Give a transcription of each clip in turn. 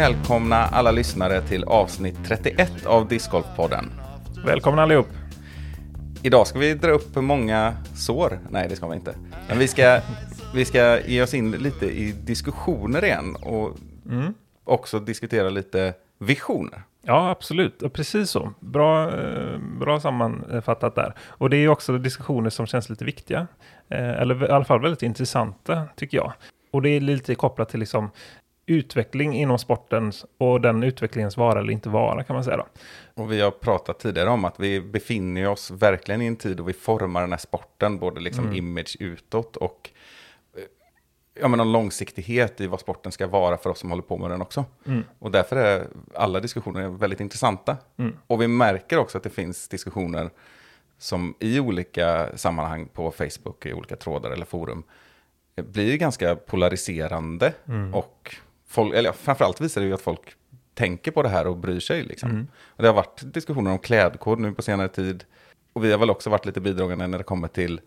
Välkomna alla lyssnare till avsnitt 31 av Discgolfpodden. Välkomna allihop. Idag ska vi dra upp många sår. Nej, det ska vi inte. Men vi ska, vi ska ge oss in lite i diskussioner igen och också diskutera lite visioner. Ja, absolut. Precis så. Bra, eh, bra sammanfattat där. Och det är också diskussioner som känns lite viktiga. Eh, eller i alla fall väldigt intressanta, tycker jag. Och det är lite kopplat till liksom utveckling inom sporten och den utvecklingens vara eller inte vara, kan man säga då. Och vi har pratat tidigare om att vi befinner oss verkligen i en tid då vi formar den här sporten, både liksom image utåt och eh, ja, men någon långsiktighet i vad sporten ska vara för oss som håller på med den också. Och därför är alla diskussioner väldigt intressanta. Och vi märker också att det finns diskussioner som i olika sammanhang på Facebook, i olika trådar eller forum, eh, blir ganska polariserande. Och folk, eller framförallt visar det ju att folk tänker på det här och bryr sig. Liksom. Och det har varit diskussioner om klädkod nu på senare tid. Och vi har väl också varit lite bidragande när det kommer till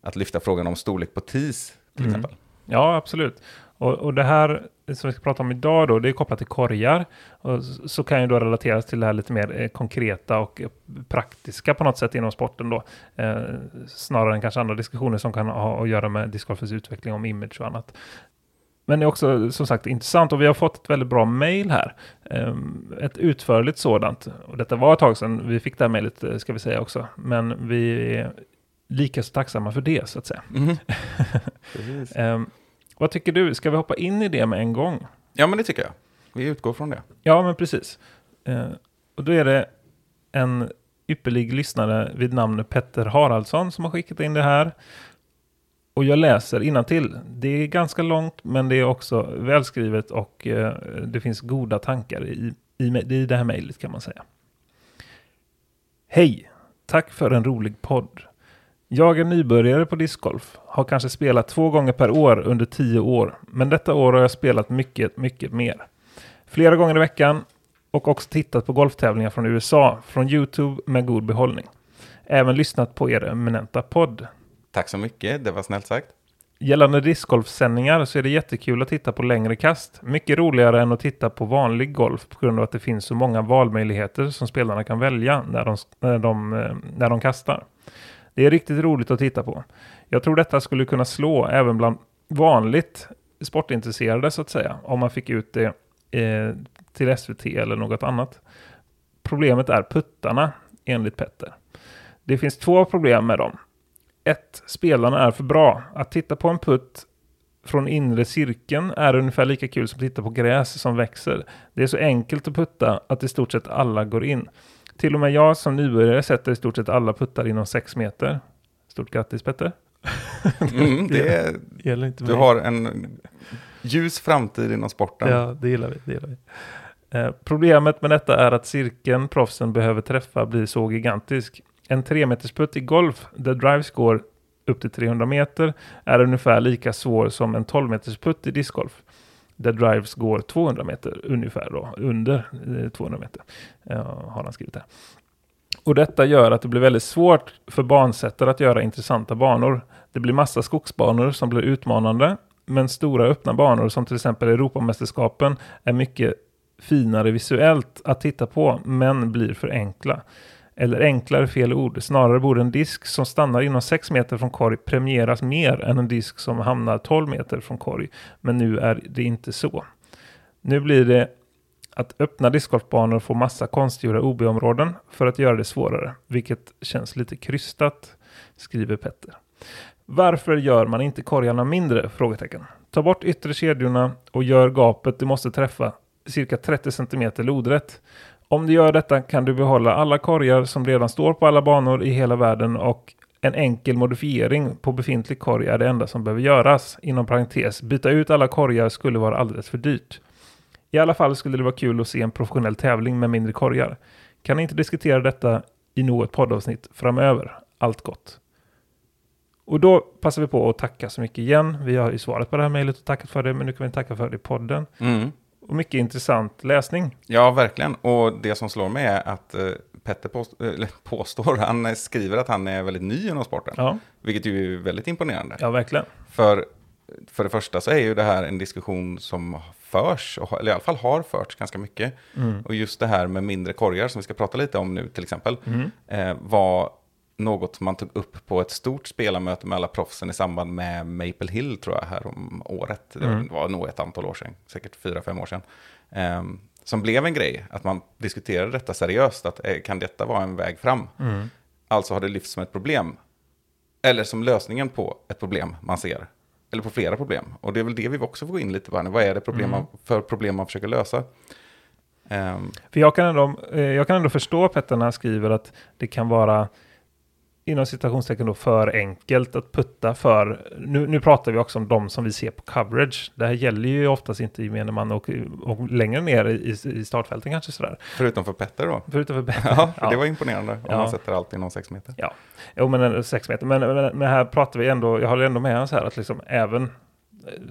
att lyfta frågan om storlek på TIS till exempel. Ja, absolut. Och, och det här som vi ska prata om idag då, det är kopplat till korgar. Och så kan ju då relateras till det här lite mer eh, konkreta och eh, praktiska på något sätt inom sporten då. Eh, snarare än kanske andra diskussioner som kan ha att göra med discgolfens utveckling om image och annat. Men det är också som sagt intressant och vi har fått ett väldigt bra mail här. Ehm, Ett utförligt sådant. Och detta var ett tag sedan vi fick det här mejlet eh, ska vi säga också. Men vi är lika så tacksamma för det så att säga. Ehm, vad tycker du? Ska vi hoppa in i det med en gång? Ja, men det tycker jag. Vi utgår från det. Ja, men precis. Eh, och då är det en ypperlig lyssnare vid namn Petter Haraldsson som har skickat in det här. Och jag läser till. Det är ganska långt, men det är också välskrivet och eh, det finns goda tankar i, i, i det här mejlet kan man säga. Hej! Tack för en rolig podd. Jag är nybörjare på discgolf, har kanske spelat två gånger per år under tio år, men detta år har jag spelat mycket, mycket mer. Flera gånger i veckan och också tittat på golftävlingar från USA, från YouTube med god behållning. Även lyssnat på er eminenta podd. Tack så mycket, det var snällt sagt. Gällande discgolfsändningar så är det jättekul att titta på längre kast. Mycket roligare än att titta på vanlig golf på grund av att det finns så många valmöjligheter som spelarna kan välja när de, när de, eh, när de kastar. Det är riktigt roligt att titta på. Jag tror detta skulle kunna slå även bland vanligt sportintresserade så att säga, om man fick ut det eh, till SVT eller något annat. Problemet är puttarna, enligt Petter. Det finns två problem med dem. Ett, Spelarna är för bra. Att titta på en putt från inre cirkeln är ungefär lika kul som att titta på gräs som växer. Det är så enkelt att putta att i stort sett alla går in. Till och med jag som nybörjare sätter i stort sett alla puttar inom 6 meter. Stort grattis Petter. Mm, det Gäller inte du har en ljus framtid inom sporten. Ja, det gillar vi. Det gillar vi. Eh, problemet med detta är att cirkeln proffsen behöver träffa blir så gigantisk. En 3 i golf där drives går upp till 300 meter är ungefär lika svår som en 12 putt i discgolf. Där drives går 200 meter ungefär då, under eh, 200 meter. Har han skrivit där. Och detta gör att det blir väldigt svårt för bansättare att göra intressanta banor. Det blir massa skogsbanor som blir utmanande, men stora öppna banor som till exempel Europamästerskapen är mycket finare visuellt att titta på, men blir för enkla. Eller enklare fel ord. Snarare borde en disk som stannar inom 6 meter från korg premieras mer än en disk som hamnar 12 meter från korg. Men nu är det inte så. Nu blir det att öppna discgolfbanor får massa konstgjorda OB-områden för att göra det svårare, vilket känns lite krystat, skriver Petter. Varför gör man inte korgarna mindre? Frågetecken. Ta bort yttre kedjorna och gör gapet du måste träffa cirka 30 cm lodrätt. Om du gör detta kan du behålla alla korgar som redan står på alla banor i hela världen och en enkel modifiering på befintlig korg är det enda som behöver göras. Inom parentes, byta ut alla korgar skulle vara alldeles för dyrt. I alla fall skulle det vara kul att se en professionell tävling med mindre korgar. Kan inte diskutera detta i något poddavsnitt framöver? Allt gott. Och då passar vi på att tacka så mycket igen. Vi har ju svarat på det här mejlet och tackat för det, men nu kan vi tacka för det i podden. Mm. Och mycket intressant läsning. Ja, verkligen. Och det som slår mig är att eh, Petter påstår, eller påstår, han skriver att han är väldigt ny inom sporten. Ja, Vilket ju är väldigt imponerande. ja verkligen. För, för det första så är ju det här en diskussion som förs, eller i alla fall har förts ganska mycket. Mm. Och just det här med mindre korgar som vi ska prata lite om nu till exempel, eh, var något man tog upp på ett stort spelarmöte med alla proffsen i samband med Maple Hill tror jag här om året. Det var, Mm. var nog ett antal år sedan, säkert fyra, fem år sedan. Ehm, som blev en grej, att man diskuterade detta seriöst, att eh, kan detta vara en väg fram? Mm. Alltså har det lyfts som ett problem. Eller som lösningen på ett problem man ser. Eller på flera problem. Och det är väl det vi också får gå in lite på. här nu. Vad är det problem Mm. man, för problem man försöker lösa? Ehm, För jag kan, ändå, eh, jag kan ändå förstå Petter när han skriver att det kan vara inom citationstecken då för enkelt att putta för, nu, nu pratar vi också om de som vi ser på coverage. Det här gäller ju oftast inte gemene man och, och längre ner i, i startfälten kanske sådär. förutom för Petter då. Förutom för Ja, för Ja. det var imponerande om Ja. man sätter allt inom sex meter. Ja, jo men en- sex meter. Men, men, men här pratar vi ändå, jag håller ändå med hans här att liksom även eh,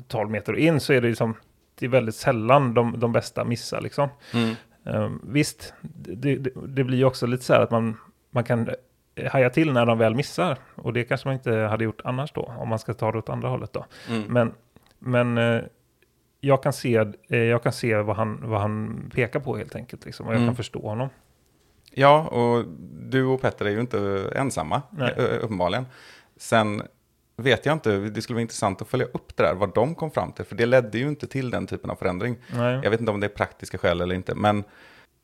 12 meter in så är det liksom, det är väldigt sällan de, de bästa missar liksom. Mm. Um, visst, det, det, det blir ju också lite så här att man, man kan eh, haja till när de väl missar. Och det kanske man inte hade gjort annars då, om man ska ta det åt andra hållet då. Mm. Men, men eh, jag kan se, eh, jag kan se vad, han, vad han pekar på helt enkelt. Liksom, och jag Mm. kan förstå honom. Ja, och du och Petter är ju inte ensamma, Nej. ö- uppenbarligen. Sen vet jag inte, det skulle vara intressant att följa upp det där, vad de kom fram till, för det ledde ju inte till den typen av förändring. Nej. Jag vet inte om det är praktiska skäl eller inte, men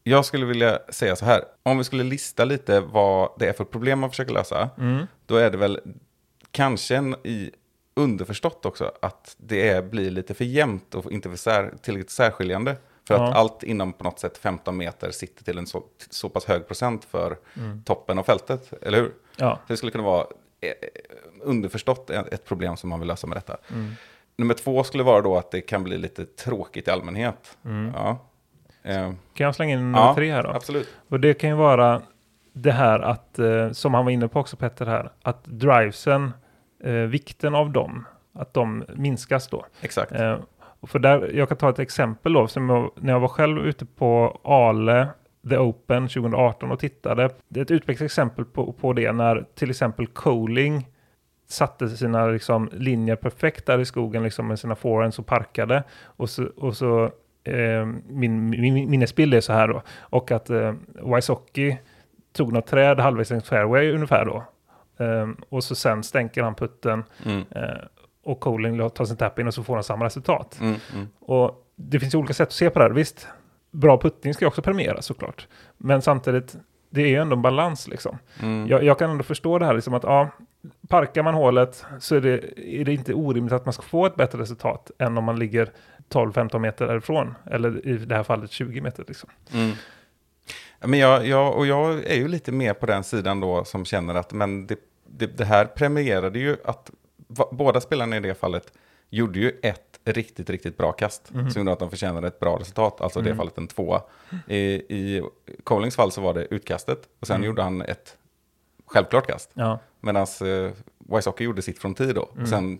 jag skulle vilja säga så här, om vi skulle lista lite vad det är för problem man försöker lösa, Mm. då är det väl kanske en, i underförstått också att det är, blir lite för jämnt och inte för sär, tillräckligt särskiljande. För att Ja. allt inom på något sätt 15 meter sitter till en så, så pass hög procent för Mm. toppen av fältet, eller hur? Ja. Det skulle kunna vara eh, underförstått ett ett problem som man vill lösa med detta. Mm. Nummer två skulle vara då att det kan bli lite tråkigt i allmänhet. Mm. Ja. Eh, Kan jag slänga in ja, tre här då? Absolut. Och det kan ju vara det här att, eh, som han var inne på också Petter här, att drivesen, eh, vikten av dem, att de minskas då. Exakt. För där, jag kan ta ett exempel då, som jag, när jag var själv ute på Ale, The Open 2018 och tittade. Det är ett utmärkt exempel på, på det när till exempel Coling satte sina liksom, linjer perfekt där i skogen liksom, med sina forehands och parkade. Och så, och så min, min minnesbild är så här då. Och att eh, Wysocki tog något träd halvvägs längs fairway ungefär då. Eh, och så sen stänker han putten Mm, eh, och Coling tar sin tap in och så får han samma resultat. mm, mm. Och det finns ju olika sätt att se på det här. Visst, bra puttning ska ju också premieras såklart. Men samtidigt, det är ju ändå en balans liksom. Mm. Jag, jag kan ändå förstå det här, liksom att ja, parkar man hålet så är det, är det inte orimligt att man ska få ett bättre resultat än om man ligger 12-15 meter därifrån. Eller i det här fallet 20 meter. Liksom. Mm. Men jag, jag, och jag är ju lite mer på den sidan då som känner att men det, det, det här premierade ju att va, båda spelarna i det fallet gjorde ju ett riktigt, riktigt bra kast Mhm. som gjorde att de förtjänade ett bra resultat, alltså i det Mm. fallet en tvåa. I, I Collings fall så var det utkastet och sen Mm. gjorde han ett självklart kast. Ja, Medan eh, Wysocki gjorde sitt från tid då. Mm. Och sen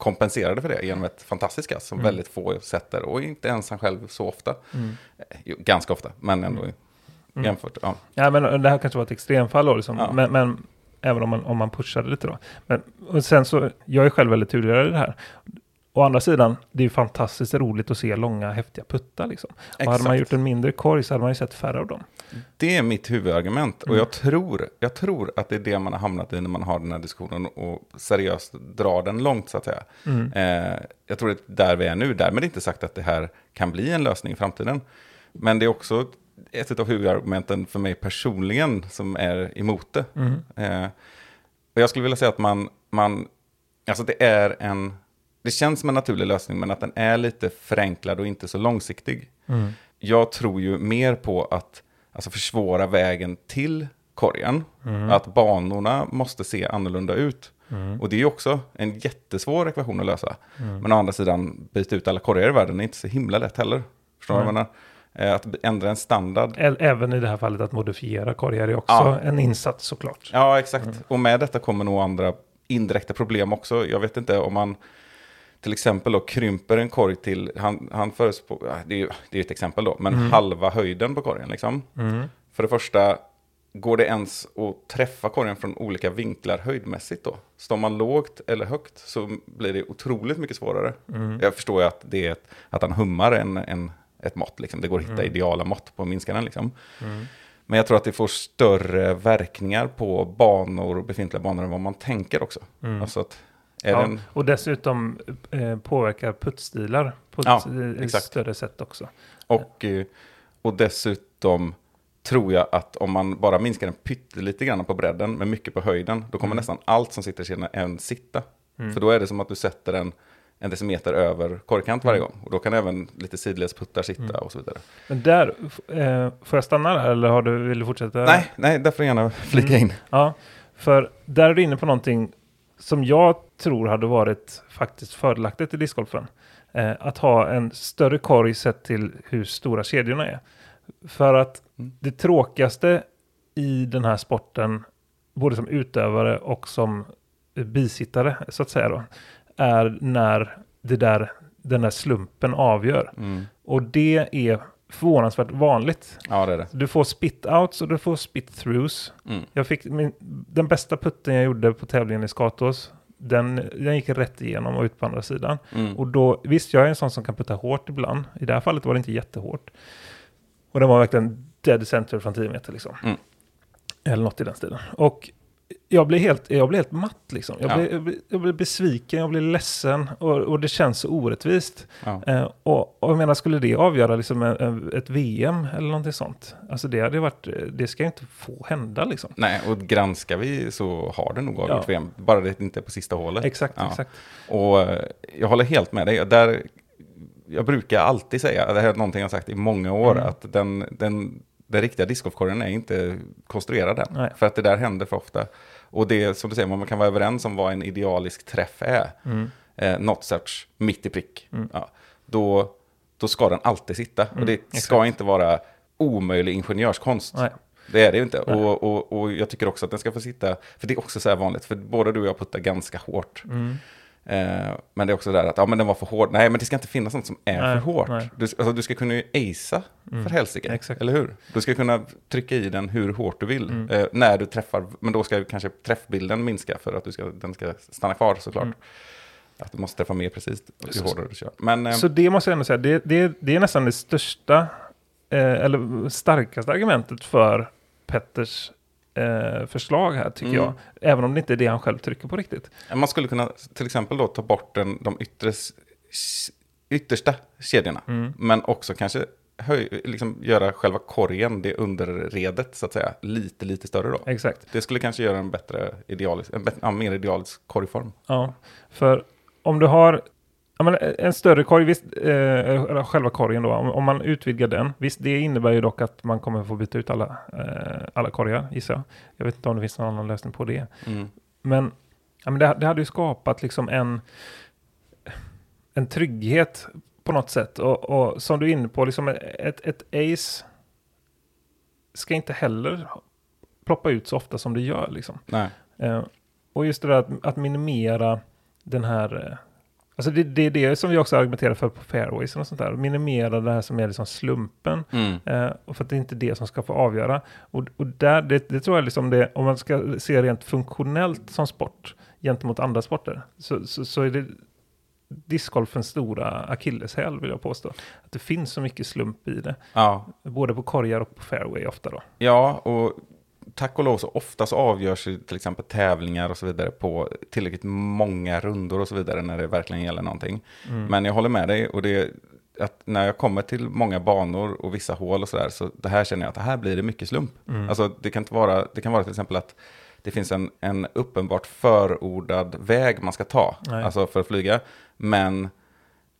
kompenserade för det genom ett fantastiskt kast som Mm. väldigt få sätter. Och inte ens han själv så ofta. mm. Eh, Jo, ganska ofta, men ändå Mm. jämfört. Ja. ja men det här kanske var ett extremfall då, liksom. Ja. men, men även om man, om man pushade lite då. Men, och sen så, jag är själv väldigt turligare i det här. Å andra sidan, det är ju fantastiskt roligt att se långa häftiga puttar liksom. Och hade man gjort en mindre korg så hade man ju sett färre av dem. Det är mitt huvudargument. Mm. Och jag tror, jag tror att det är det man har hamnat i när man har den här diskussionen och seriöst drar den långt så att säga. Mm. Eh, jag tror att där vi är nu, därmed inte sagt att det här kan bli en lösning i framtiden. Men det är också ett av huvudargumenten för mig personligen som är emot det. Mm. Eh, och jag skulle vilja säga att man, man, alltså det är en, det känns som en naturlig lösning men att den är lite förenklad och inte så långsiktig. Mm. Jag tror ju mer på att alltså försvåra vägen till korgen. Mm. Att banorna måste se annorlunda ut. Mm. Och det är ju också en jättesvår ekvation att lösa. Mm. Men å andra sidan, byta ut alla korgar i världen är inte så himla lätt heller. Förstår du vad jag menar? Eh, Att ändra en standard. Även i det här fallet att modifiera korgar är också Ja. en insats såklart. Ja, exakt. Mm. Och med detta kommer nog andra indirekta problem också. Jag vet inte om man till exempel då krymper en korg till, han, han förespå, det är ju det är ett exempel då, men Mm. halva höjden på korgen liksom. Mm. För det första, går det ens att träffa korgen från olika vinklar höjdmässigt då? Står man lågt eller högt så blir det otroligt mycket svårare. Jag förstår ju att det är ett, att han hummar en, en, ett mått, liksom. det går att hitta ideala mått på minskaren. Liksom. Men jag tror att det får större verkningar på banor, befintliga banor än vad man tänker också. Alltså att Ja, den, Och dessutom eh, påverkar puttstilar på ett Ja, eh, exakt. större sätt också. och, eh, och dessutom tror jag att om man bara minskar den pyttelite grann på bredden, men mycket på höjden, då kommer nästan allt som sitter i kedjan sitta. För då är det som att du sätter den en decimeter över korgkant varje gång. Och då kan även lite sidledsputtar sitta och så vidare. Men där, eh, får jag stanna där eller har du, vill du fortsätta? Nej, nej, där får du gärna flika in. Ja, för där är du inne på någonting som jag tror hade varit faktiskt fördelaktigt i discgolfen. Eh, att ha en större korg sett till hur stora kedjorna är. För att Mm. det tråkigaste i den här sporten, både som utövare och som bisittare så att säga då, är när det där, den där slumpen avgör. Mm. Och det är förvånansvärt vanligt. Ja, det är det. Du får spit-outs och du får spit-throughs. Mm. Jag fick min, den bästa putten jag gjorde på tävlingen i Skatås. Den, den gick rätt igenom och ut på andra sidan. Mm. Och då, visst, jag är en sån som kan putta hårt ibland. I det här fallet var det inte jättehårt. Och den var verkligen dead center från 10 meter liksom. Mm. Eller något i den stilen. Och jag blev helt, jag blev helt matt liksom. Jag, Ja. blev, jag, blev, jag blev besviken, jag blev ledsen och, och det känns så orättvist. Ja. Eh, och, och jag menar, skulle det avgöra liksom en, ett VM eller någonting sånt? Alltså det hade varit, det ska ju inte få hända liksom. Nej, och granskar vi så har det nog avgjort Ja. VM. Bara det inte är på sista hålet. Exakt, Ja. exakt. Och eh, jag håller helt med dig. Där, jag brukar alltid säga, det här är någonting jag har sagt i många år, Mm. att den, den, den riktiga discgolfkorgen är inte konstruerad än. Nej. För att det där händer för ofta. Och det som du säger, man kan vara överens om vad en idealisk träff är. Mm. Eh, not such, mitt i prick. Ja, då, då ska den alltid sitta. och det ska exakt. inte vara omöjlig ingenjörskonst. Nej. Det är det ju inte. Och, och, och jag tycker också att den ska få sitta, för det är också så här vanligt, för både du och jag puttar ganska hårt. Mm. Eh, men det är också där att, ja men den var för hård. Nej, men det ska inte finnas något som är Nej, för hårt. Du, alltså, du ska kunna ju acea för helsike, exakt. eller hur? Du ska kunna trycka i den hur hårt du vill. Mm. Eh, när du träffar, men då ska kanske träffbilden minska för att du ska, den ska stanna kvar såklart. Mm. Att du måste träffa mer precis ju hårdare du kör. Men, eh, Så det måste jag ändå säga, det, det, det är nästan det största, eh, eller starkaste argumentet för Petters eh, förslag här tycker Mm. jag. Även om det inte är det han själv trycker på riktigt. Man skulle kunna till exempel då ta bort den, de yttre, yttersta kedjorna. Mm. Men också kanske höj, liksom göra själva korgen, det underredet så att säga, lite, lite större då. Exakt. Det skulle kanske göra en bättre idealisk, en bättre, ja, mer idealisk korgform. Ja, för om du har ja, men en större korg, visst, eh, själva korgen då, om, om man utvidgar den, visst det innebär ju dock att man kommer få byta ut alla, eh, alla korgar gissar jag. Jag vet inte om det finns någon annan lösning på det. Mm. Men, ja, men det, det hade ju skapat liksom en, en trygghet på något sätt. Och, och som du är inne på, liksom ett, ett ace ska inte heller ploppa ut så ofta som det gör. Liksom. Eh, och just det där att, att minimera den här... Alltså det, det är det som vi också argumenterar för på fairways och sånt där. Minimera det här som är liksom slumpen. Mm. Eh, och för att det är inte det som ska få avgöra. Och, och där, det, det tror jag liksom det, om man ska se rent funktionellt som sport gentemot andra sporter, så, så, så är det discgolfens stora akilleshäl vill jag påstå. Att det finns så mycket slump i det. Ja. Både på korgar och på fairway ofta då. ja, och tack och lov så ofta så avgörs till exempel tävlingar och så vidare på tillräckligt många rundor och så vidare när det verkligen gäller någonting. Men jag håller med dig och det att när jag kommer till många banor och vissa hål och sådär så det här känner jag att det här blir det mycket slump. Alltså det kan inte vara, det kan vara till exempel att det finns en, en uppenbart förordad väg man ska ta, Nej. alltså för att flyga, men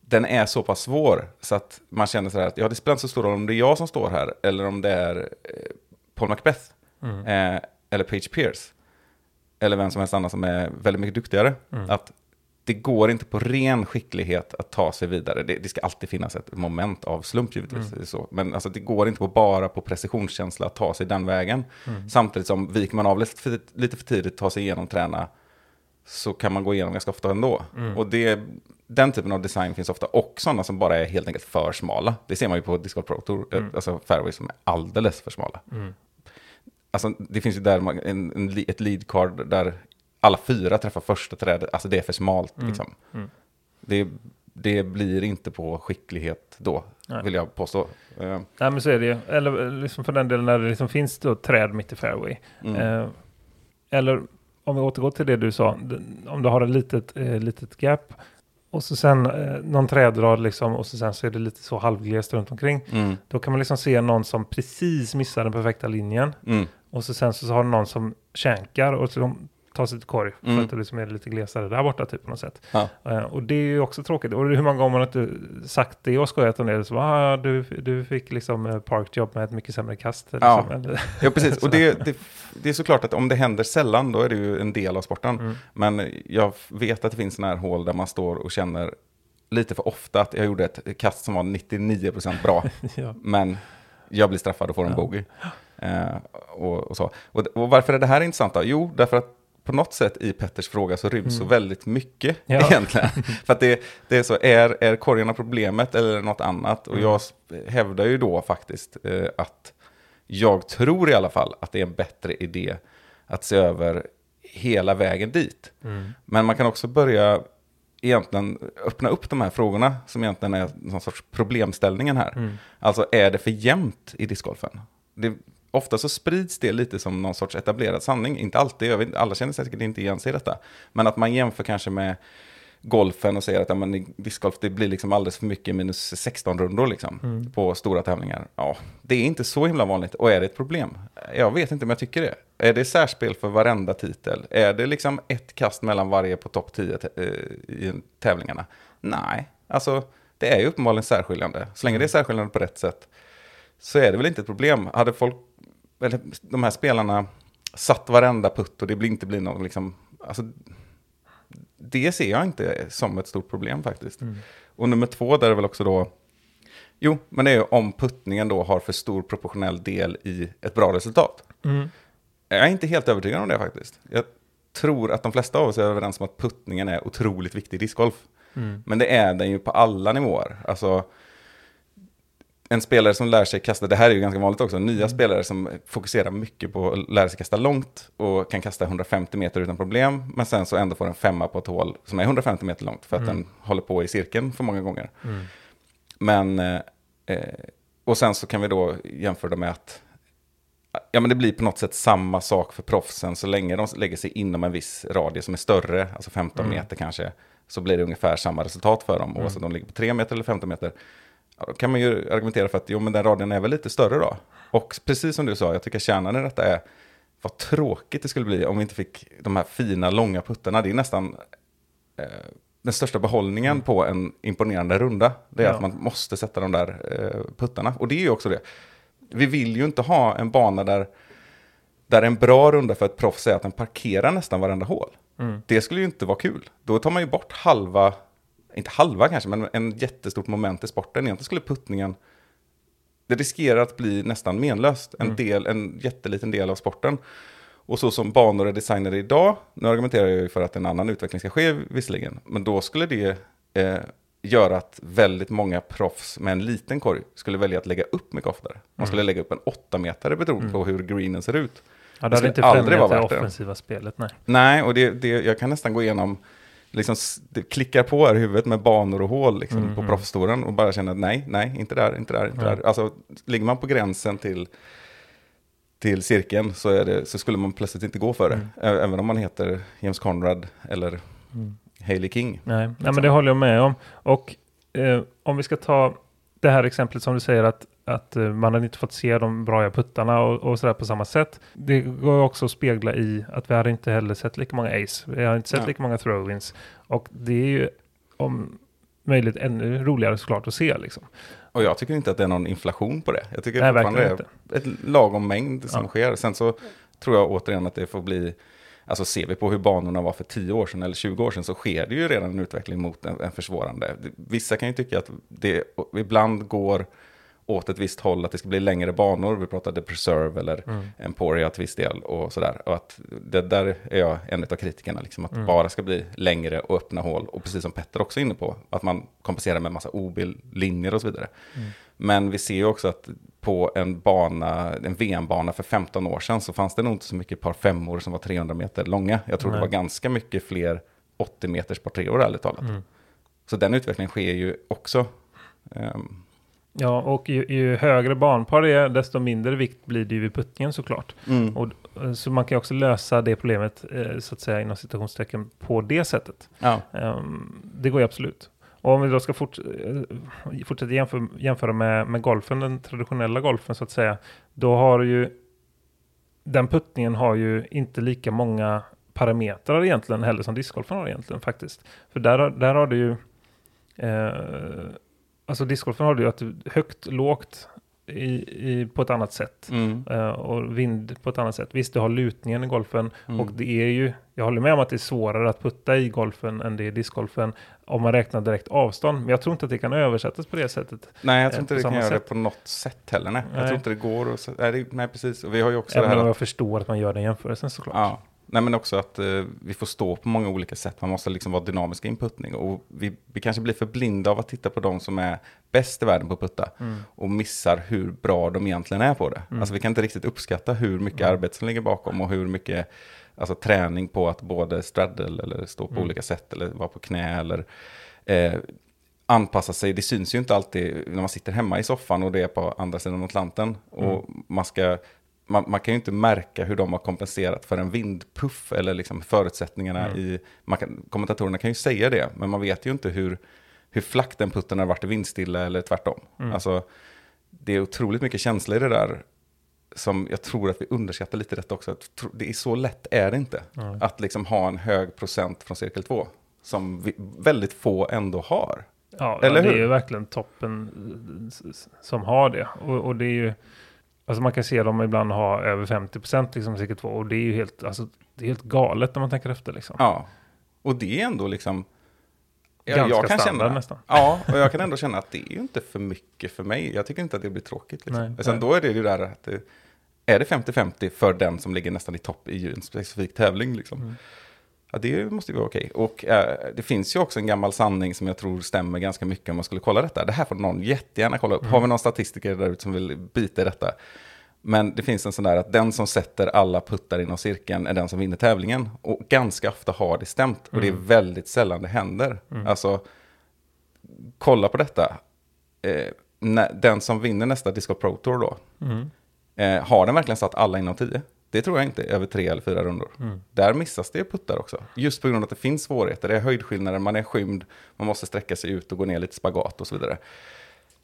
den är så pass svår så att man känner så här att ja, det spelar inte så stor roll om det är jag som står här eller om det är eh, Paul Macbeth eh, eller Page Pierce eller vem som helst annan som är väldigt mycket duktigare. Att det går inte på ren skicklighet att ta sig vidare. Det, det ska alltid finnas ett moment av slump givetvis. är Så. Men alltså, det går inte på bara på precisionskänsla att ta sig den vägen. Samtidigt som viker man av lite för, lite för tidigt, ta sig igenom, träna, så kan man gå igenom ganska ofta ändå. Och det, den typen av design finns ofta. Och sådana som bara är helt enkelt för smala. Det ser man ju på Discord Pro Tour, eh, alltså fairways som är alldeles för smala. Alltså det finns ju där man, en, en, ett lead card där alla fyra träffar första trädet, alltså det är för smalt liksom. mm. Det, det blir inte på skicklighet då, Nej. vill jag påstå. Eh, Nej men så är det ju. Eller eh, liksom för den delen när det liksom finns då träd mitt i fairway. mm. Eh, eller om vi återgår till det du sa. Om du har ett litet, eh, litet gap. Och så sen eh, någon trädrad liksom. Och så sen så är det lite så halvglest runt omkring. Mm. Då kan man liksom se någon som precis missar den perfekta linjen. Mm. Och så sen så, så har du någon som känkar och så de tar sig till korg. För Mm. att det liksom är lite glesare där borta typ på något sätt. Ja. Eh, och det är ju också tråkigt. Och hur många gånger har man inte sagt det och skojat om det? Så, ah, du, du fick liksom eh, parkjob med ett mycket sämre kast. Ja. Liksom. Ja, precis. Och det, det, det är såklart att om det händer sällan, då är det ju en del av sporten. Mm. Men jag vet att det finns sådana här hål där man står och känner lite för ofta att jag gjorde ett kast som var 99% bra, ja. men jag blir straffad och får en Ja. bogey. Eh, och, och, så. Och, och varför är det här intressant då? Jo, därför att på något sätt i Petters fråga så ryms så väldigt mycket Mm. Ja. egentligen. För att det, det är så, är, är korgarna problemet eller något annat? Och Mm. jag hävdar ju då faktiskt eh, att jag tror i alla fall att det är en bättre idé att se över hela vägen dit. Mm. Men man kan också börja egentligen öppna upp de här frågorna som egentligen är någon sorts problemställningen här. Mm. Alltså är det för jämnt i discgolfen? Det, ofta så sprids det lite som någon sorts etablerad sanning. Inte alltid, jag vet, alla känner säkert inte igen sig i detta. Men att man jämför kanske med golfen och säger att ja, men discgolf det blir liksom alldeles för mycket minus 16 rundor liksom, Mm. på stora tävlingar. Ja, det är inte så himla vanligt. Och är det ett problem? Jag vet inte om jag tycker det. Är det särspel för varenda titel? Är det liksom ett kast mellan varje på topp 10 tä- eh, i tävlingarna? Nej, alltså det är ju uppenbarligen särskiljande. Så länge det är särskiljande på rätt sätt så är det väl inte ett problem. Hade folk, eller de här spelarna satt varenda putt och det blir inte blir någon liksom, alltså det ser jag inte som ett stort problem faktiskt. Mm. Och nummer två där är väl också då, jo, men det är ju om puttningen då har för stor proportionell del i ett bra resultat. Mm. Jag är inte helt övertygad om det faktiskt. Jag tror att de flesta av oss är överens om att puttningen är otroligt viktig i discgolf. Mm. Men det är den ju på alla nivåer. Alltså, en spelare som lär sig kasta, det här är ju ganska vanligt också, nya spelare som fokuserar mycket på att lära sig kasta långt och kan kasta 150 meter utan problem, men sen så ändå får en femma på ett hål som är 150 meter långt för att Mm. den håller på i cirkeln för många gånger. Mm. Men, eh, eh, och sen så kan vi då jämföra med att ja, men det blir på något sätt samma sak för proffsen så länge de lägger sig inom en viss radie som är större, alltså 15 Mm. meter kanske, så blir det ungefär samma resultat för dem, oavsett om de ligger på 3 meter eller 15 meter. Ja, då kan man ju argumentera för att jo, men den radien är väl lite större då. Och precis som du sa, jag tycker kärnan i detta är vad tråkigt det skulle bli om vi inte fick de här fina långa puttarna. Det är nästan eh, den största behållningen på en imponerande runda. Det är Ja. att man måste sätta de där eh, puttarna. Och det är ju också det. Vi vill ju inte ha en bana där, där en bra runda för ett proffs är att den parkerar nästan varenda hål. Mm. Det skulle ju inte vara kul. Då tar man ju bort halva, inte halva kanske, men en jättestort moment i sporten. Egentligen skulle puttningen, det riskerar att bli nästan menlöst. En, Mm. del, en jätteliten del av sporten. Och så som banor är designade idag, nu argumenterar jag ju för att en annan utveckling ska ske visserligen, men då skulle det eh, göra att väldigt många proffs med en liten korg skulle välja att lägga upp mycket oftare. Man skulle lägga upp en 8 metare beroende Mm. på hur greenen ser ut. Ja, Det hade inte främjat det. offensiva spelet, nej. Nej, och det, det, jag kan nästan gå igenom, liksom, det klickar på här i huvudet med banor och hål liksom, Mm, på mm. proffstouren och bara känner att nej, nej, inte där, inte där, inte Nej. där. Alltså, ligger man på gränsen till, till cirkeln så, är det, så skulle man plötsligt inte gå för det. Mm. Även om man heter James Conrad eller Mm. Hailey King. Nej, nej Liksom. men det håller jag med om. Och eh, om vi ska ta det här exemplet som du säger att, att eh, man har inte fått se de bra puttarna och, och sådär på samma sätt. Det går också att spegla i att vi hade inte heller sett lika många ace. Vi har inte sett Ja. lika många throw-ins. Och det är ju om möjligt ännu roligare såklart att se liksom. Och jag tycker inte att det är någon inflation på det. Jag tycker Nej, fortfarande det är ett lagom mängd som Ja. sker. Sen så tror jag återigen att det får bli, alltså ser vi på hur banorna var för 10 år sedan eller 20 år sedan så sker det ju redan en utveckling mot en, en försvårande. Vissa kan ju tycka att det ibland går åt ett visst håll, att det ska bli längre banor. Vi pratade Preserve eller Mm. Emporia till viss del och sådär. Och att det där är jag en av kritikerna, liksom, att Mm. bara ska bli längre och öppna hål. Och precis som Petter också är inne på, att man kompenserar med massa OB-linjer och så vidare. Mm. Men vi ser ju också att på en bana, en VM-bana för 15 år sedan så fanns det nog inte så mycket par femmor som var 300 meter långa. Jag tror Nej. det var ganska mycket fler 80 meters par treor ärligt talat. Mm. Så den utvecklingen sker ju också. Ehm, Ja, och ju, ju högre banpar det är, desto mindre vikt blir det ju vid puttningen såklart. mm. Och, eh, så man kan också lösa det problemet, eh, så att säga, inom citationstecken, på det sättet. ja. Ehm, det går ju absolut. Och om vi då ska fort, eh, fortsätta jämföra, jämföra med, med golfen, den traditionella golfen så att säga, då har ju den puttningen har ju inte lika många parametrar egentligen heller som discgolfen har egentligen faktiskt. För där, där har du ju, eh, alltså discgolfen har du ju att högt, lågt i, i, på ett annat sätt. Mm. Eh, och vind på ett annat sätt. Visst, du har lutningen i golfen Mm. och det är ju, jag håller med om att det är svårare att putta i golfen än det är i discgolfen om man räknar direkt avstånd. Men jag tror inte att det kan översättas på det sättet. Nej, jag eh, tror inte på det kan göra det på något sätt heller. Nej, jag Nej. tror inte det går. nej, det, nej, precis. Och vi har ju också det Även här om att, jag förstår att man gör den jämförelsen såklart. ja, nej, men också att eh, vi får stå på många olika sätt. Man måste liksom vara dynamiska i en puttning. Och vi, vi kanske blir för blinda av att titta på de som är bäst i världen på att putta. Mm. Och missar hur bra de egentligen är på det. Alltså vi kan inte riktigt uppskatta hur mycket Mm. arbete som ligger bakom och hur mycket alltså, träning på att både straddle eller stå på Mm. olika sätt eller vara på knä eller eh, anpassa sig. Det syns ju inte alltid när man sitter hemma i soffan och det är på andra sidan Atlanten. Och man, ska, man, man kan ju inte märka hur de har kompenserat för en vindpuff eller liksom förutsättningarna Mm. i... Kan, kommentatorerna kan ju säga det, men man vet ju inte hur, hur flack den putten har varit i vindstilla eller tvärtom. Mm. Alltså, det är otroligt mycket känsla i det där som jag tror att vi underskattar lite detta också. Det är så lätt är det inte. Mm. Att liksom ha en hög procent från cirkel 2. Som vi, väldigt få ändå har. Ja, Eller det är ju verkligen toppen eh, som har det. Och, och det är ju, alltså man kan se dem ibland ha över 50% liksom cirkel 2 och det är ju helt, alltså, det är helt galet när man tänker efter liksom. Ja, och det är ändå liksom... Ganska jag kan standard känna, nästan. Ja, och jag kan ändå känna att det är ju inte för mycket för mig. Jag tycker inte att det blir tråkigt. Liksom. Nej, Sen nej. då är det ju där att det, är det 50-50 för den som ligger nästan i topp i en specifik tävling. Liksom. Mm. Ja, det måste ju vara okej. Och eh, det finns ju också en gammal sanning som jag tror stämmer ganska mycket om man skulle kolla detta. Det här får någon jättegärna kolla upp. Mm. Har vi någon statistiker där ute som vill bita i detta? Men det finns en sån där att den som sätter alla puttar inom cirkeln är den som vinner tävlingen. Och ganska ofta har det stämt. Och det är väldigt sällan det händer. Alltså, kolla på detta. Eh, när, den som vinner nästa Disco Pro Tour då, Mm. eh, har den verkligen satt alla inom 10? Det tror jag inte, över tre eller fyra rundor. Mm. Där missas det puttar också. Just på grund av att det finns svårigheter. Det är höjdskillnader, man är skymd, man måste sträcka sig ut och gå ner lite spagat och så vidare.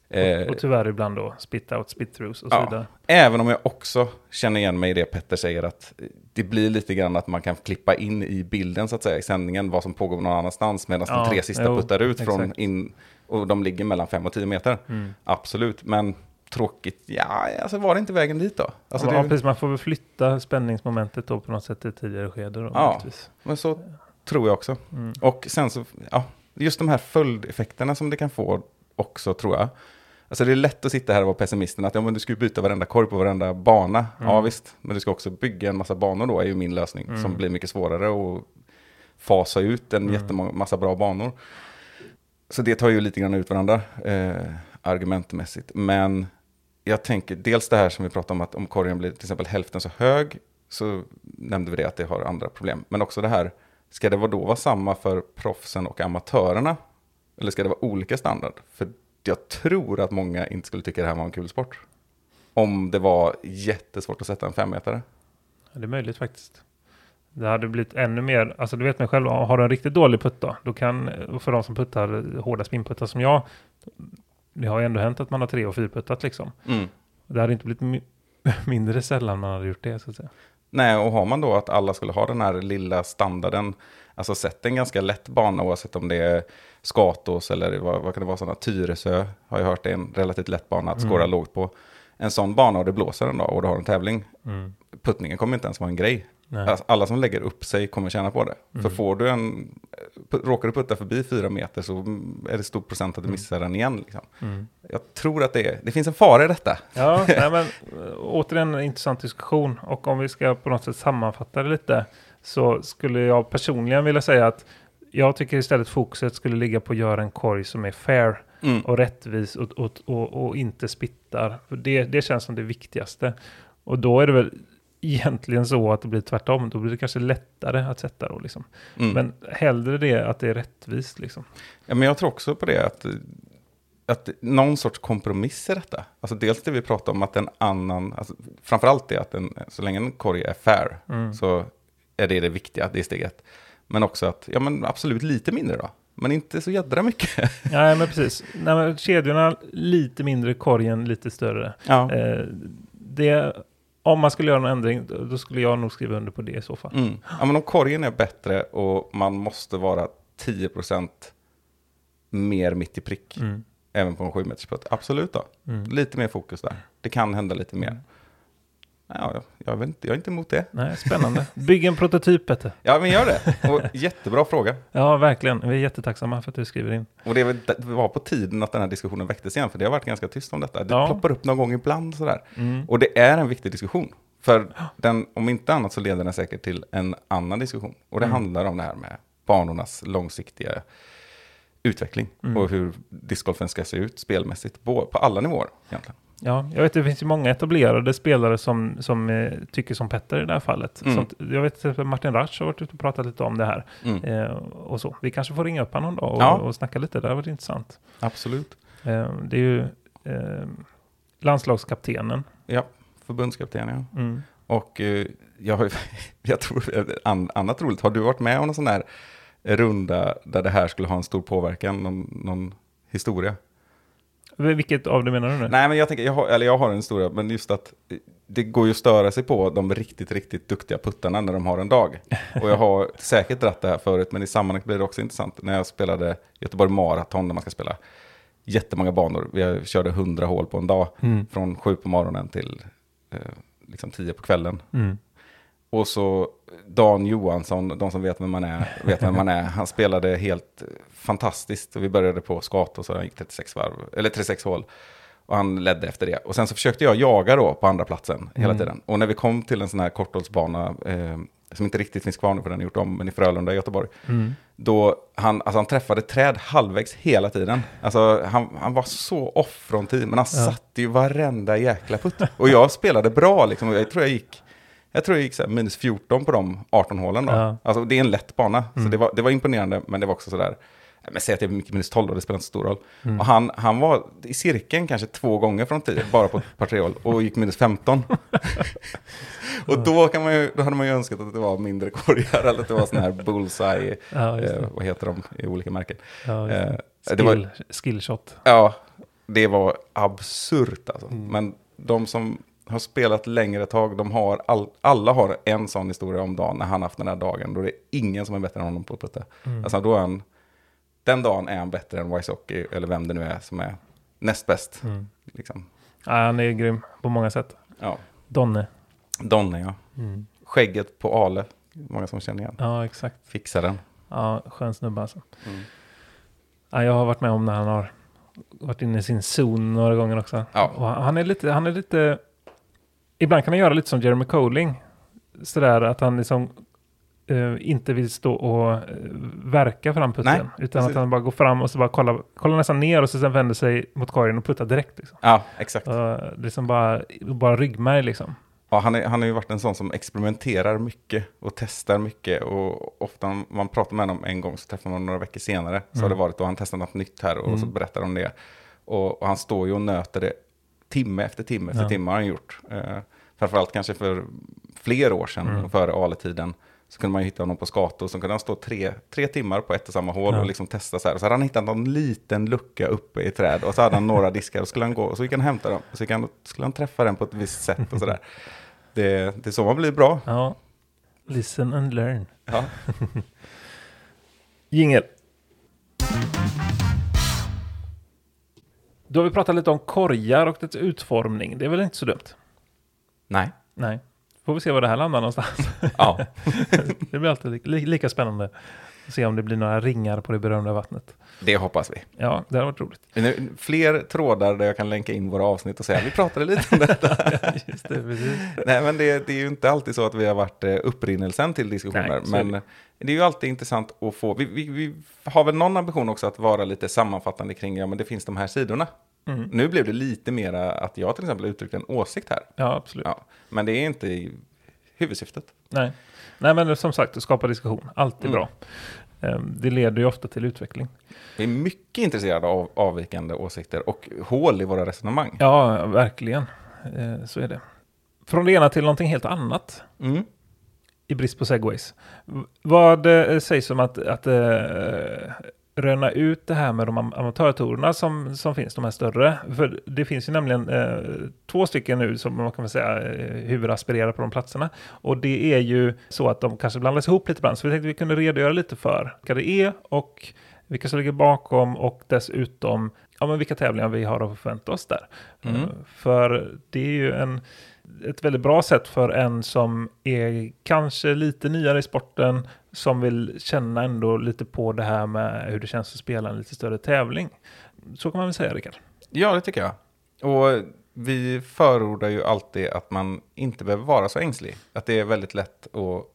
Eh, Och tyvärr ibland då spit out, spit throughs och så Ja. vidare. Även om jag också känner igen mig i det Petter säger att det blir lite grann att man kan klippa in i bilden så att säga i sändningen vad som pågår någon annanstans medan Ja, de tre sista jo, puttar ut från exakt. in och de ligger mellan 5 och 10 meter. Mm. Absolut, men tråkigt, ja, alltså var det inte vägen dit då? Alltså ja, det, precis, man får väl flytta spänningsmomentet då på något sätt i tidigare skede. Då, Ja. möjligtvis. men så tror jag också. Mm. Och sen så, ja, just de här följdeffekterna som det kan få också tror jag. Alltså det är lätt att sitta här och vara pessimisten att ja, men du ska ju byta varenda korg på varenda bana. Ja Mm. visst, men du ska också bygga en massa banor då är ju min lösning Mm. som blir mycket svårare att fasa ut en Mm. jättemånga massa bra banor. Så det tar ju lite grann ut varandra eh, argumentmässigt. Men jag tänker dels det här som vi pratade om att om korgen blir till exempel hälften så hög så nämnde vi det att det har andra problem. Men också det här, ska det då vara samma för proffsen och amatörerna? Eller ska det vara olika standard? För jag tror att många inte skulle tycka det här var en kul sport. Om det var jättesvårt att sätta en femmetare. Ja, det är möjligt faktiskt. Det hade blivit ännu mer, alltså du vet mig själv, har du en riktigt dålig putt då, då kan, för de som puttar hårda spinputtar som jag, det har ju ändå hänt att man har tre och fyrputtat liksom. Mm. Det hade inte blivit mi- mindre sällan man hade gjort det så att säga. Nej, och har man då att alla skulle ha den här lilla standarden, alltså sätt en ganska lätt bana oavsett om det är Skatås eller vad, vad kan det vara, sådana Tyresö har jag hört är en relativt lätt bana att skåra Mm. lågt på. En sån bana och det blåser en dag och du har en tävling, Mm. puttningen kommer inte ens vara en grej. Alltså, alla som lägger upp sig kommer tjäna på det. För Mm. får du en, råkar du putta förbi fyra meter så är det stor procent att du Mm. missar den igen. Liksom. Mm. Jag tror att det är, det finns en fara i detta. Ja, nej, men äh, återigen en intressant diskussion. Och om vi ska på något sätt sammanfatta det lite så skulle jag personligen vilja säga att jag tycker istället fokuset skulle ligga på att göra en korg som är fair. Mm. och rättvis och, och, och, och inte spittar. För det, det känns som det viktigaste. Och då är det väl egentligen så att det blir tvärtom. Då blir det kanske lättare att sätta då liksom. Mm. Men hellre det att det är rättvist liksom. Ja, men jag tror också på det, att, att någon sorts kompromiss i detta. Alltså dels det vi pratar om att en annan, alltså, framförallt det att en, så länge en korg är fair, Mm. så är det det viktiga, det är steg ett. Men också att, ja men absolut lite mindre då, men inte så jädra mycket. Nej, men precis. Nej, men kedjorna lite mindre, korgen lite större. ja. Eh, det, om man skulle göra någon ändring, då skulle jag nog skriva under på det i så fall. Mm. ja, men om korgen är bättre och man måste vara 10% mer mitt i prick, Mm. även på en 7 meters putt, absolut då. Mm. Lite mer fokus där. Det kan hända lite mer. Ja, jag, vet inte, jag är inte emot det. Nej, spännande. Bygg en prototyp, Petter. Ja, men gör det. Och jättebra fråga. Ja, verkligen. Vi är jättetacksamma för att du skriver in. Och det var på tiden att den här diskussionen väcktes igen, för det har varit ganska tyst om detta. Det Ja. ploppar upp någon gång ibland sådär. Mm. Och det är en viktig diskussion. För den, om inte annat så leder den säkert till en annan diskussion. Och det Mm. handlar om det här med banornas långsiktiga utveckling. Mm. Och hur discgolfen ska se ut spelmässigt, på, på alla nivåer egentligen. Ja, jag vet det finns ju många etablerade spelare som, som eh, tycker som Petter i det här fallet. Mm. Som, jag vet exempel Martin Ratch har varit ute och pratat lite om det här. Mm. Eh, och så. Vi kanske får ringa upp honom då och, Ja. och snacka lite. Det har varit intressant. Absolut. Eh, det är ju eh, landslagskaptenen. Ja, förbundskapten ja. Mm. Och eh, jag, jag tror, an, annat roligt, har du varit med om en sån här runda där det här skulle ha en stor påverkan, någon, någon historia? Vilket av det menar du nu? Nej, men jag tänker, jag har, eller jag har en historia, men just att det går ju att störa sig på de riktigt, riktigt duktiga puttarna när de har en dag. Och jag har säkert dratt det här förut, men i sammanhanget blir det också intressant. När jag spelade Göteborg Marathon, där man ska spela jättemånga banor. Vi körde 100 hål på en dag, Mm. från sju på morgonen till eh, liksom 10 på kvällen. Mm. Och så Dan Johansson, de som vet vem man är, vet vem man är. Han spelade helt fantastiskt. Och vi började på skat och så gick 36 varv, eller 36 hål. Och han ledde efter det. Och sen så försökte jag jaga då på andra platsen hela Mm. tiden. Och när vi kom till en sån här korthållsbana, eh, som inte riktigt finns kvar nu för den är gjort om, men i Frölunda i Göteborg. Mm. Då han, alltså han träffade träd halvvägs hela tiden. Alltså han, han var så off från tid, men han Ja. satte ju varenda jäkla putt. Och jag spelade bra liksom, och jag tror jag gick, jag tror jag gick så minus 14 på de 18 hålen då. Ja. Alltså det är en lätt bana, så Mm. det var, det var imponerande, men det var också sådär, men säg att jag gick minus 12 då, det spelar inte så stor roll. Mm. Och han, han var i cirkeln kanske två gånger från 10, bara på ett par tre hål, och gick minus 15. och då, kan man ju, då hade man ju önskat att det var mindre korgar, eller att det var sån här bullseye, Ja, eh, det. vad heter de i olika märken. Ja, det. Eh, det var- Skill, skillshot. Ja, det var absurt alltså. Mm. Men de som har spelat längre tag, de har all, alla har en sån historia om dagen när han haft den här dagen. Då det är ingen som är bättre än honom på att putta. Mm. Alltså då är han, den dagen är han bättre än Wysocki, eller vem det nu är som är näst bäst. Mm. Liksom. Ja, han är grym på många sätt. Ja, Donne. Donne ja. Mm. Skägget på Ale, många som känner igen. Ja, exakt. Fixar den. Ja, skön snubbe alltså. Mm. Ja, jag har varit med om när han har varit inne i sin zon några gånger också. Ja. Han han är lite, han är lite, ibland kan han göra lite som Jeremy Colling. Sådär att han liksom eh, inte vill stå och uh, verka fram putten. Nej, utan precis. att han bara går fram och så bara kollar, kollar nästan ner och så sen vänder sig mot korgen och puttar direkt. Liksom. Ja, exakt. Uh, liksom bara, bara ryggmärg liksom. Ja, han, är, han har ju varit en sån som experimenterar mycket och testar mycket. Och ofta om man pratar med honom en gång så träffar man några veckor senare. Så har Mm. det varit och han testar något nytt här och Mm. så berättar om det. Och, och han står ju och nöter det timme efter timme efter Ja. timme har han gjort. Eh, framförallt kanske för fler år sedan, Mm. före Ale-tiden. Så kunde man ju hitta honom på Skato, så kunde han stå tre, tre timmar på ett och samma hål Ja. och liksom testa så här. Och så hade han hittat någon liten lucka uppe i träd och så hade han några diskar och skulle han gå och så gick han hämta dem. Och så han, skulle han träffa den på ett visst sätt och sådär. Det, det är så man blir bra. Ja. Listen and learn. Ja. Jingel. Då har vi pratat lite om korgar och dess utformning. Det är väl inte så dumt? Nej. Nej. Får vi se var det här landar någonstans. Ja. det blir alltid li li lika spännande. Se om det blir några ringar på det berömda vattnet. Det hoppas vi. Ja, det hade varit roligt. Nu- Fler trådar där jag kan länka in våra avsnitt och säga vi pratade lite om detta. Just det, precis. Nej, men det, det är ju inte alltid så att vi har varit eh, upprinnelsen till diskussioner. Nej, men det. är ju alltid intressant att få, vi, vi, vi har väl någon ambition också att vara lite sammanfattande kring, ja men det finns de här sidorna. Mm. Nu blev det lite mera att jag till exempel uttryckte en åsikt här. Ja, absolut. Ja, men det är inte huvudsyftet. Nej. Nej, men som sagt, skapa diskussion. Alltid Mm. bra. Ehm, Det leder ju ofta till utveckling. Vi är mycket intresserade av avvikande åsikter och hål i våra resonemang. Ja, verkligen. Eh, Så är det. Från det ena till någonting helt annat. Mm. i brist på segways. Vad eh, sägs om att, att eh, röna ut det här med de am- amatörtorerna som, som finns, de här större? För det finns ju nämligen eh, två stycken nu som man kan säga eh, huvudaspirerar på de platserna. Och det är ju så att de kanske blandas ihop lite ibland. Så vi tänkte att vi kunde redogöra lite för vilka det är och vilka som ligger bakom och dessutom ja, men vilka tävlingar vi har att förvänta oss där. Mm. Eh, För det är ju en, ett väldigt bra sätt för en som är kanske lite nyare i sporten, som vill känna ändå lite på det här med hur det känns att spela en lite större tävling. Så kan man väl säga, Rickard. Ja, det tycker jag. Och vi förordar ju alltid att man inte behöver vara så ängslig. Att det är väldigt lätt att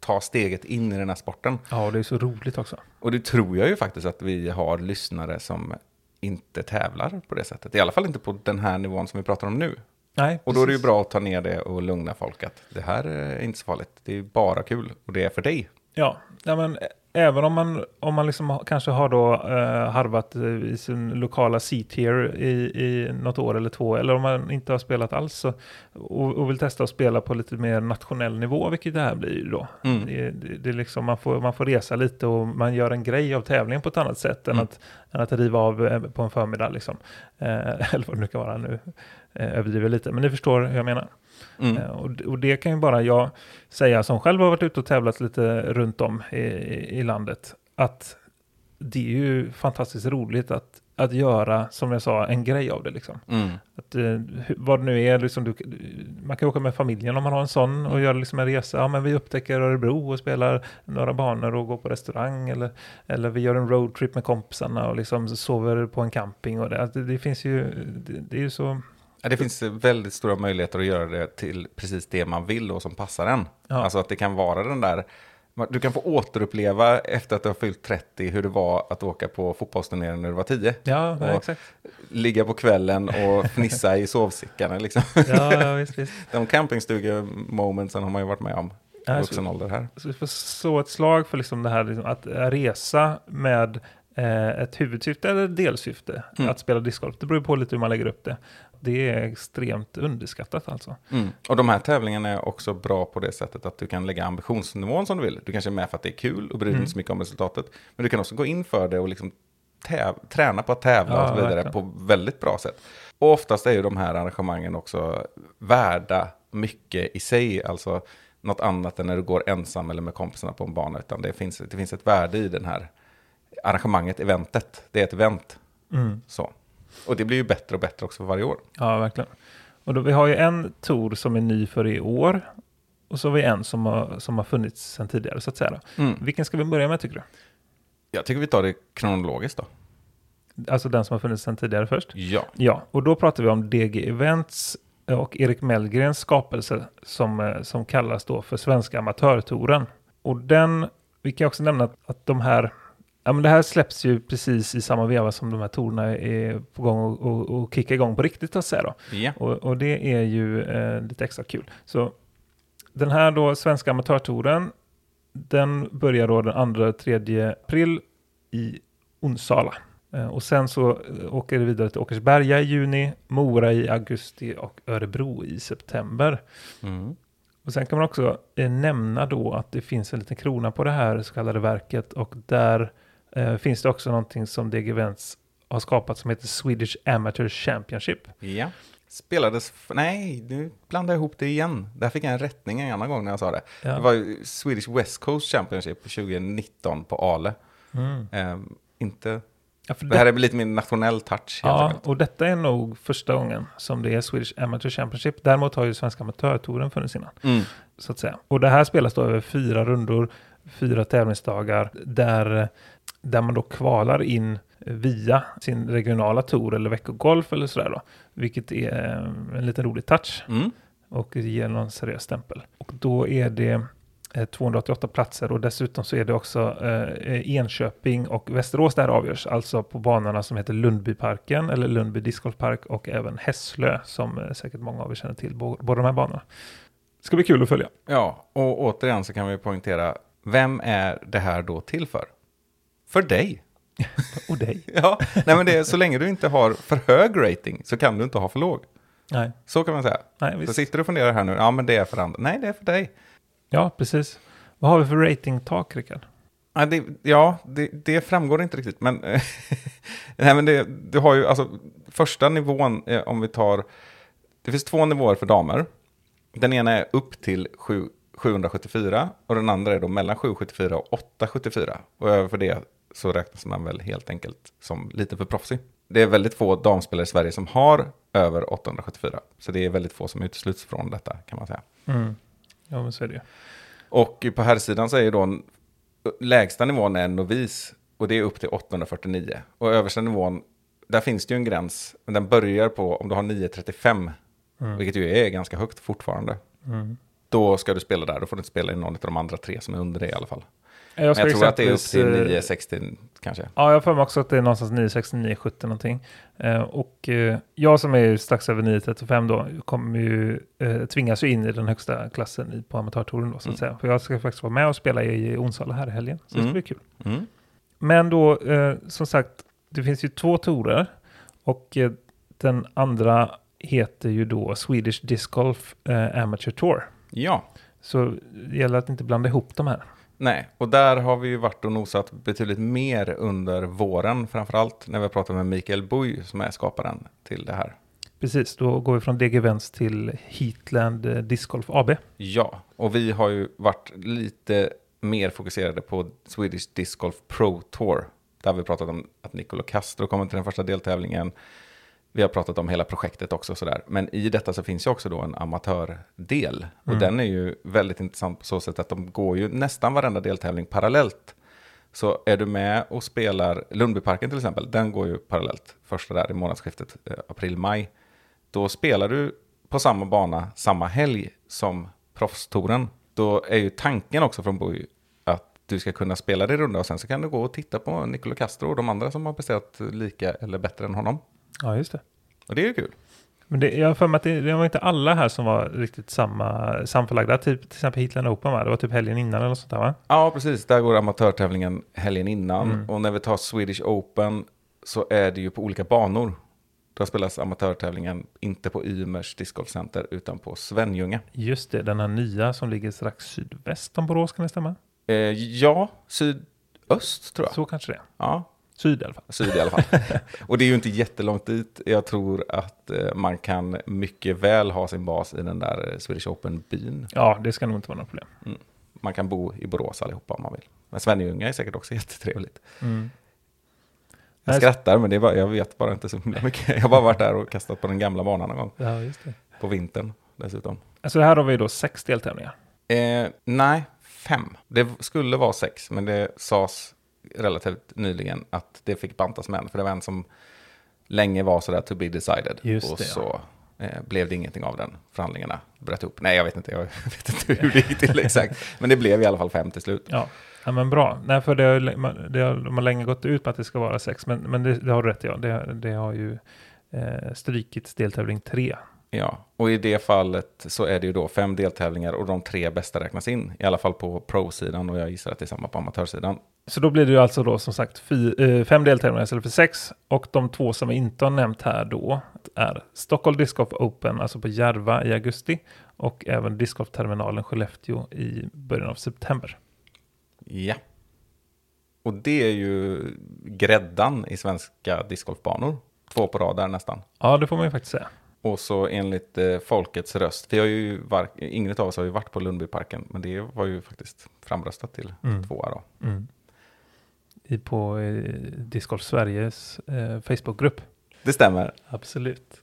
ta steget in i den här sporten. Ja, och det är så roligt också. Och det tror jag ju faktiskt att vi har lyssnare som inte tävlar på det sättet. I alla fall inte på den här nivån som vi pratar om nu. Nej, Och då är det ju bra att ta ner det och lugna folk att det här är inte så farligt. Det är bara kul och det är för dig. Ja, ja men även om man, om man liksom kanske har då eh, harvat eh, i sin lokala C-tier i, i något år eller två, eller om man inte har spelat alls så, och, och vill testa att spela på lite mer nationell nivå, vilket det här blir då. Mm. Det, det, det liksom, man, får, man får resa lite och man gör en grej av tävlingen på ett annat sätt än, Mm. att, än att riva av eh, på en förmiddag. Liksom. Eh, eller vad det nu kan vara nu. Eh, överdriver lite, men ni förstår hur jag menar. Mm. Eh, Och, och det kan ju bara jag säga som själv har varit ute och tävlat lite runt om i, i landet. Att det är ju fantastiskt roligt att, att göra, som jag sa, en grej av det. Liksom. Mm. Att, eh, vad det nu är, liksom, du, man kan åka med familjen om man har en sån och göra liksom en resa. Ja, men vi upptäcker Örebro och spelar några banor och går på restaurang. Eller, eller vi gör en roadtrip med kompisarna och liksom sover på en camping. Och det, alltså, det, det finns ju, det, det är ju så... Ja, det finns väldigt stora möjligheter att göra det till precis det man vill och som passar en. Ja. Alltså att det kan vara den där, du kan få återuppleva efter att du har fyllt 30 hur det var att åka på fotbollsturnering när du var 10. Ja, Och- exakt. Ligga på kvällen och fnissa i sovsäckarna liksom. Ja, ja visst, visst. De campingstuge-momentsen har man ju varit med om i vuxen ålder här. Så vi får slå ett slag för liksom det här liksom, att resa med eh, ett huvudsyfte eller delsyfte. Mm. Att spela discgolf. Det beror på lite hur man lägger upp det. Det är extremt underskattat alltså. Mm. Och de här tävlingarna är också bra på det sättet att du kan lägga ambitionsnivån som du vill. Du kanske är med för att det är kul och bryr dig Mm. inte så mycket om resultatet. Men du kan också gå in för det och liksom träna på att tävla Ja, och så vidare verkligen. på väldigt bra sätt. Och oftast är ju de här arrangemangen också värda mycket i sig. Alltså något annat än när du går ensam eller med kompisarna på en bana. Utan det finns, det finns ett värde i den här arrangemanget, eventet. Det är ett event. Mm. Så. Och det blir ju bättre och bättre också för varje år. Ja, verkligen. Och då, vi har ju en tour som är ny för i år. Och så har vi en som har, som har funnits sedan tidigare så att säga. Mm. Vilken ska vi börja med tycker du? Jag tycker vi tar det kronologiskt då. Alltså den som har funnits sedan tidigare först? Ja. Ja, och då pratar vi om DG Events och Erik Mellgrens skapelse som, eh, som kallas då för Svenska Amatörtouren. Och den, vi kan också nämna att, att de här, ja men det här släpps ju precis i samma veva som de här tourerna är på gång och, och, och kicka igång på riktigt att säga då. Ja. Och, och det är ju eh, lite extra kul. Så den här då Svenska Amatörtouren, den börjar då den 2-3 april i Onsala. Eh, Och sen så eh, åker det vidare till Åkersberga i juni, Mora i augusti och Örebro i september. Mm. Och sen kan man också eh, nämna då att det finns en liten krona på det här så kallade verket och där eh, finns det också någonting som DG Events har skapat som heter Swedish Amateur Championship. Ja. Spelades, nej, nu blandar jag ihop det igen. Där fick jag en rättning en annan gång när jag sa det. Ja. Det var ju Swedish West Coast Championship 2019 på Ale. Mm. Ehm, inte, Ja, för det här är lite mer nationell touch Ja, enkelt. och detta är nog första gången som det är Swedish Amateur Championship. Däremot har ju Svenska Amatörtouren funnits innan, Mm. så att säga. Och det här spelas då över fyra rundor fyra tävlingsdagar där, där man då kvalar in via sin regionala tour eller veckogolf eller sådär då. Vilket är eh, en liten rolig touch Mm. och ger någon seriös stämpel. Och då är det eh, 288 platser och dessutom så är det också eh, Enköping och Västerås där avgörs, alltså på banorna som heter Lundbyparken eller Lundby discgolfpark och även Hässlö som eh, säkert många av er känner till, båda de här banorna. Ska bli kul att följa. Ja, och återigen så kan vi poängtera, vem är det här då till för? För dig. Och dig. Ja, nej men det är, så länge du inte har för hög rating så kan du inte ha för låg. Nej, Så kan man säga. nej Så sitter du och funderar här nu, ja men det är för andra. Nej, det är för dig. Ja, precis. Vad har vi för ratingtak, Rickard? Ja, det, ja, det, det framgår inte riktigt, men, nej, men det, du har ju alltså första nivån, eh, om vi tar, det finns två nivåer för damer. Den ena är upp till sju- 774 och den andra är då mellan 774 och 874. Och över det så räknas man väl helt enkelt som lite för proffsig. Det är väldigt få damspelare i Sverige som har över 874. Så det är väldigt få som utesluts från detta kan man säga. Mm. Ja, men så är det. Och på här sidan så är ju då lägsta nivån är novis och det är upp till 849. Och översta nivån, där finns det ju en gräns, men den börjar på om du har 935, Mm. vilket ju är ganska högt fortfarande. Mm. Då ska du spela där, då får du inte spela i någon av de andra tre som är under det i alla fall. Jag, jag tror att det är upp till eh, 960 kanske. Ja, jag för mig också att det är någonstans 969, 70 någonting. Eh, och eh, jag som är strax över 935 då kommer ju eh, tvingas ju in i den högsta klassen i, på amatörtouren då så att Mm. säga. För jag ska faktiskt vara med och spela i Onsala här i helgen. Så det ska Mm. bli kul. Mm. Men då, som sagt, det finns ju två tourer. Och den andra heter ju då Swedish Disc Golf Amateur Tour. Ja, Så det gäller att inte blanda ihop de här. Nej, och där har vi ju varit och nosat betydligt mer under våren, framförallt när vi har pratat med Mikael Buy som är skaparen till det här. Precis, då går vi från DG Events till Heatland eh, Disc Golf AB. Ja, och vi har ju varit lite mer fokuserade på Swedish Disc Golf Pro Tour. Där har vi pratat om att Nicolo Castro kommer till den första deltävlingen. Vi har pratat om hela projektet också sådär. Men i detta så finns ju också då en amatördel. Och Mm. den är ju väldigt intressant på så sätt att de går ju nästan varenda deltävling parallellt. Så är du med och spelar Lundbyparken till exempel, den går ju parallellt. Första där i månadsskiftet eh, april-maj. Då spelar du på samma bana samma helg som proffstouren. Då är ju tanken också från Boy att du ska kunna spela det runda och sen så kan du gå och titta på Nicolo Castro och de andra som har presterat lika eller bättre än honom. Ja, just det. Och det är ju kul. Men det, jag har för mig att det, det var inte alla här som var riktigt samma, samförlagda. Typ, till exempel Heatland Open va? Det var typ helgen innan eller något sånt där va? Ja, precis. Där går amatörtävlingen helgen innan. Mm. Och när vi tar Swedish Open så är det ju på olika banor. Då spelas amatörtävlingen inte på Ymers discgolfcenter utan på Svenljunga. Just det, den här nya som ligger strax sydväst om Borås, kan det stämma? Eh, ja, sydöst tror jag. Så kanske det. Ja, Syd i alla fall. syd i alla fall. och det är ju inte jättelångt dit. Jag tror att eh, man kan mycket väl ha sin bas i den där eh, Swedish Open-byn. Ja, det ska nog inte vara något problem. Man kan bo i Borås allihopa om man vill. Men Svenljunga är säkert också jättetrevligt. Mm. Jag skrattar, men det är bara, jag vet bara inte så mycket. Jag har bara varit där och kastat på den gamla banan någon gång. Ja, just det. På vintern dessutom. Alltså här har vi då sex deltävlingar. Eh, nej, fem. Det skulle vara sex, men det sades relativt nyligen att det fick bantas med. För det var en som länge var sådär to be decided. Just och det, ja. så eh, blev det ingenting av den. Förhandlingarna bröt upp. Nej, jag vet inte. Jag vet inte hur det gick till exakt. Men det blev i alla fall fem till slut. Ja, ja men bra. Nej, för det har, man- det har, de har länge gått ut på att det ska vara sex, men, men det, det har du rätt i. Ja. Det, det har ju eh, strykits deltävling tre. Ja, och i det fallet så är det ju då fem deltävlingar och de tre bästa räknas in. I alla fall på pro-sidan och jag gissar att det är samma på amatörsidan. Så då blir det ju alltså då som sagt eh, fem deltävlingar istället för sex. Och de två som vi inte har nämnt här då är Stockholm Disc Golf Open, alltså på Järva i augusti. Och även Disc Golf-terminalen Skellefteå i början av september. Ja. Och det är ju gräddan i svenska discgolfbanor. Två på rad där nästan. Ja, det får man ju faktiskt säga. Och så enligt eh, folkets röst, vi har ju var, inget av oss har ju varit på Lundbyparken, men det var ju faktiskt framröstat till Mm. tvåa då. Mm. I, på eh, Disc Golf Sveriges eh, Facebookgrupp. Det stämmer. Absolut.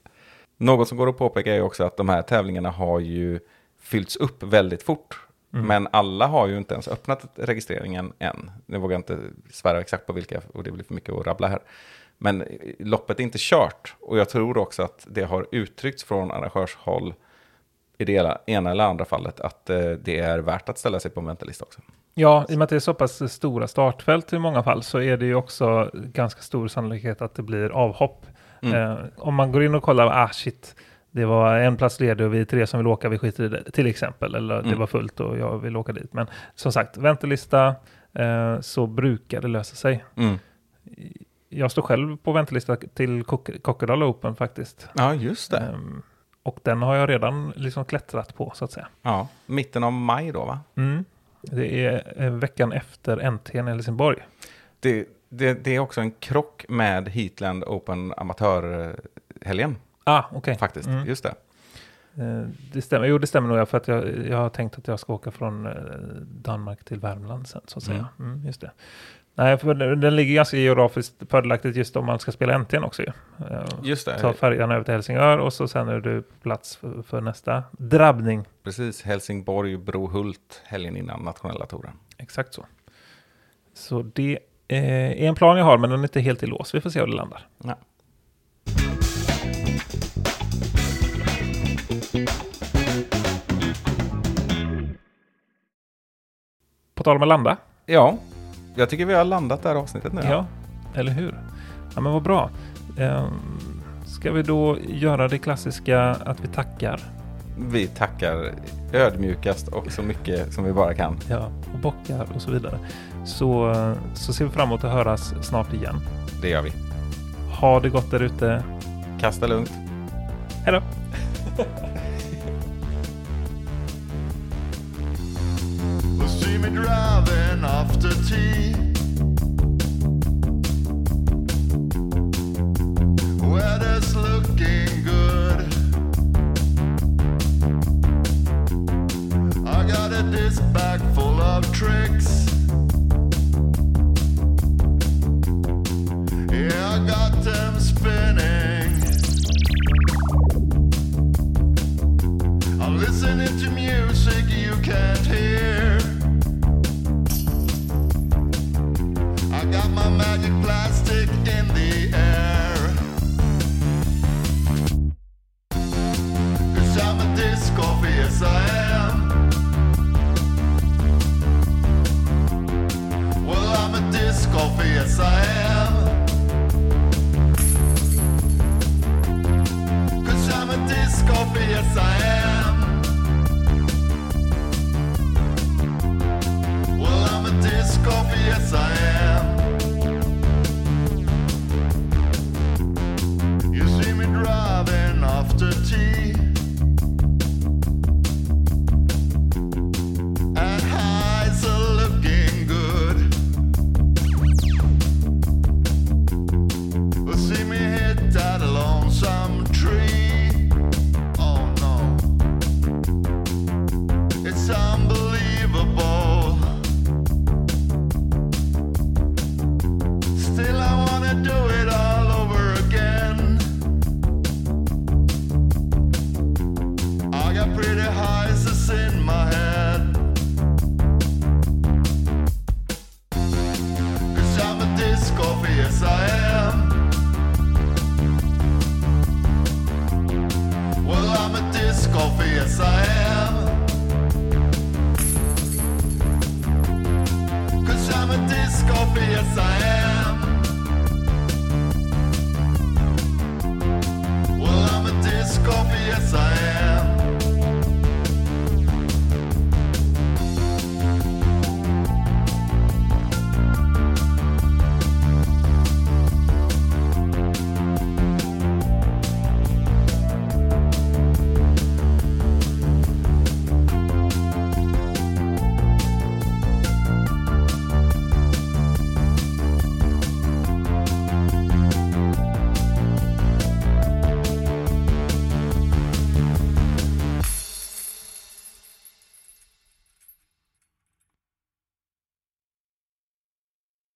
Något som går att påpeka är också att de här tävlingarna har ju fyllts upp väldigt fort. Men alla har ju inte ens öppnat registreringen än. Nu vågar jag inte svära exakt på vilka, och det blir för mycket att rabbla här. Men loppet är inte kört. Och jag tror också att det har uttryckts från arrangörshåll i det ena- eller andra fallet att eh, det är värt att ställa sig på en väntelista också. Ja, i och med att det är så pass stora startfält i många fall så är det ju också ganska stor sannolikhet att det blir avhopp. Mm. Eh, om man går in och kollar, ah shit, det var en plats ledig och vi är tre som vill åka, vi skiter i det, till exempel. Eller det Mm. var fullt och jag vill åka dit. Men som sagt, väntelista eh, så brukar det lösa sig. Mm. Jag står själv på väntelista till Cock- Cockedal Open faktiskt. Ja, just det. Ehm, och den har jag redan liksom klättrat på så att säga. Ja, mitten av maj då va? Mm. Det är eh, veckan efter NT i Helsingborg. Det, det, det är också en krock med Heatland Open amatörhelgen Ah, okej. faktiskt. Mm. Just det. Eh, Det stämmer, jo det stämmer nog, för att jag, jag har tänkt att jag ska åka från eh, Danmark till Värmland sen, så att säga. Mm, just det. Nej, för den ligger ganska geografiskt fördelaktigt just om man ska spela NT'n också ju. Eh, Just det. Ta färjan över till Helsingör och så sen är du plats för, för nästa drabbning. Precis, Helsingborg, Brohult, helgen innan nationella touren. Exakt så. Så det är en plan jag har, men den är inte helt i lås. Vi får se hur det landar. Ja. På tal om att landa. ja, jag tycker vi har landat det här avsnittet nu. Ja, eller hur? Ja, men vad bra. Ehm, ska vi då göra det klassiska att vi tackar? Vi tackar ödmjukast och så mycket som vi bara kan. Ja, och bockar och så vidare. Så, så ser vi fram emot att höras snart igen. Det gör vi. Ha det gott där ute. Kasta lugnt. Hej då! See me driving after tea. Weather's looking good. I got a bag full of tricks. Yeah, I got them science.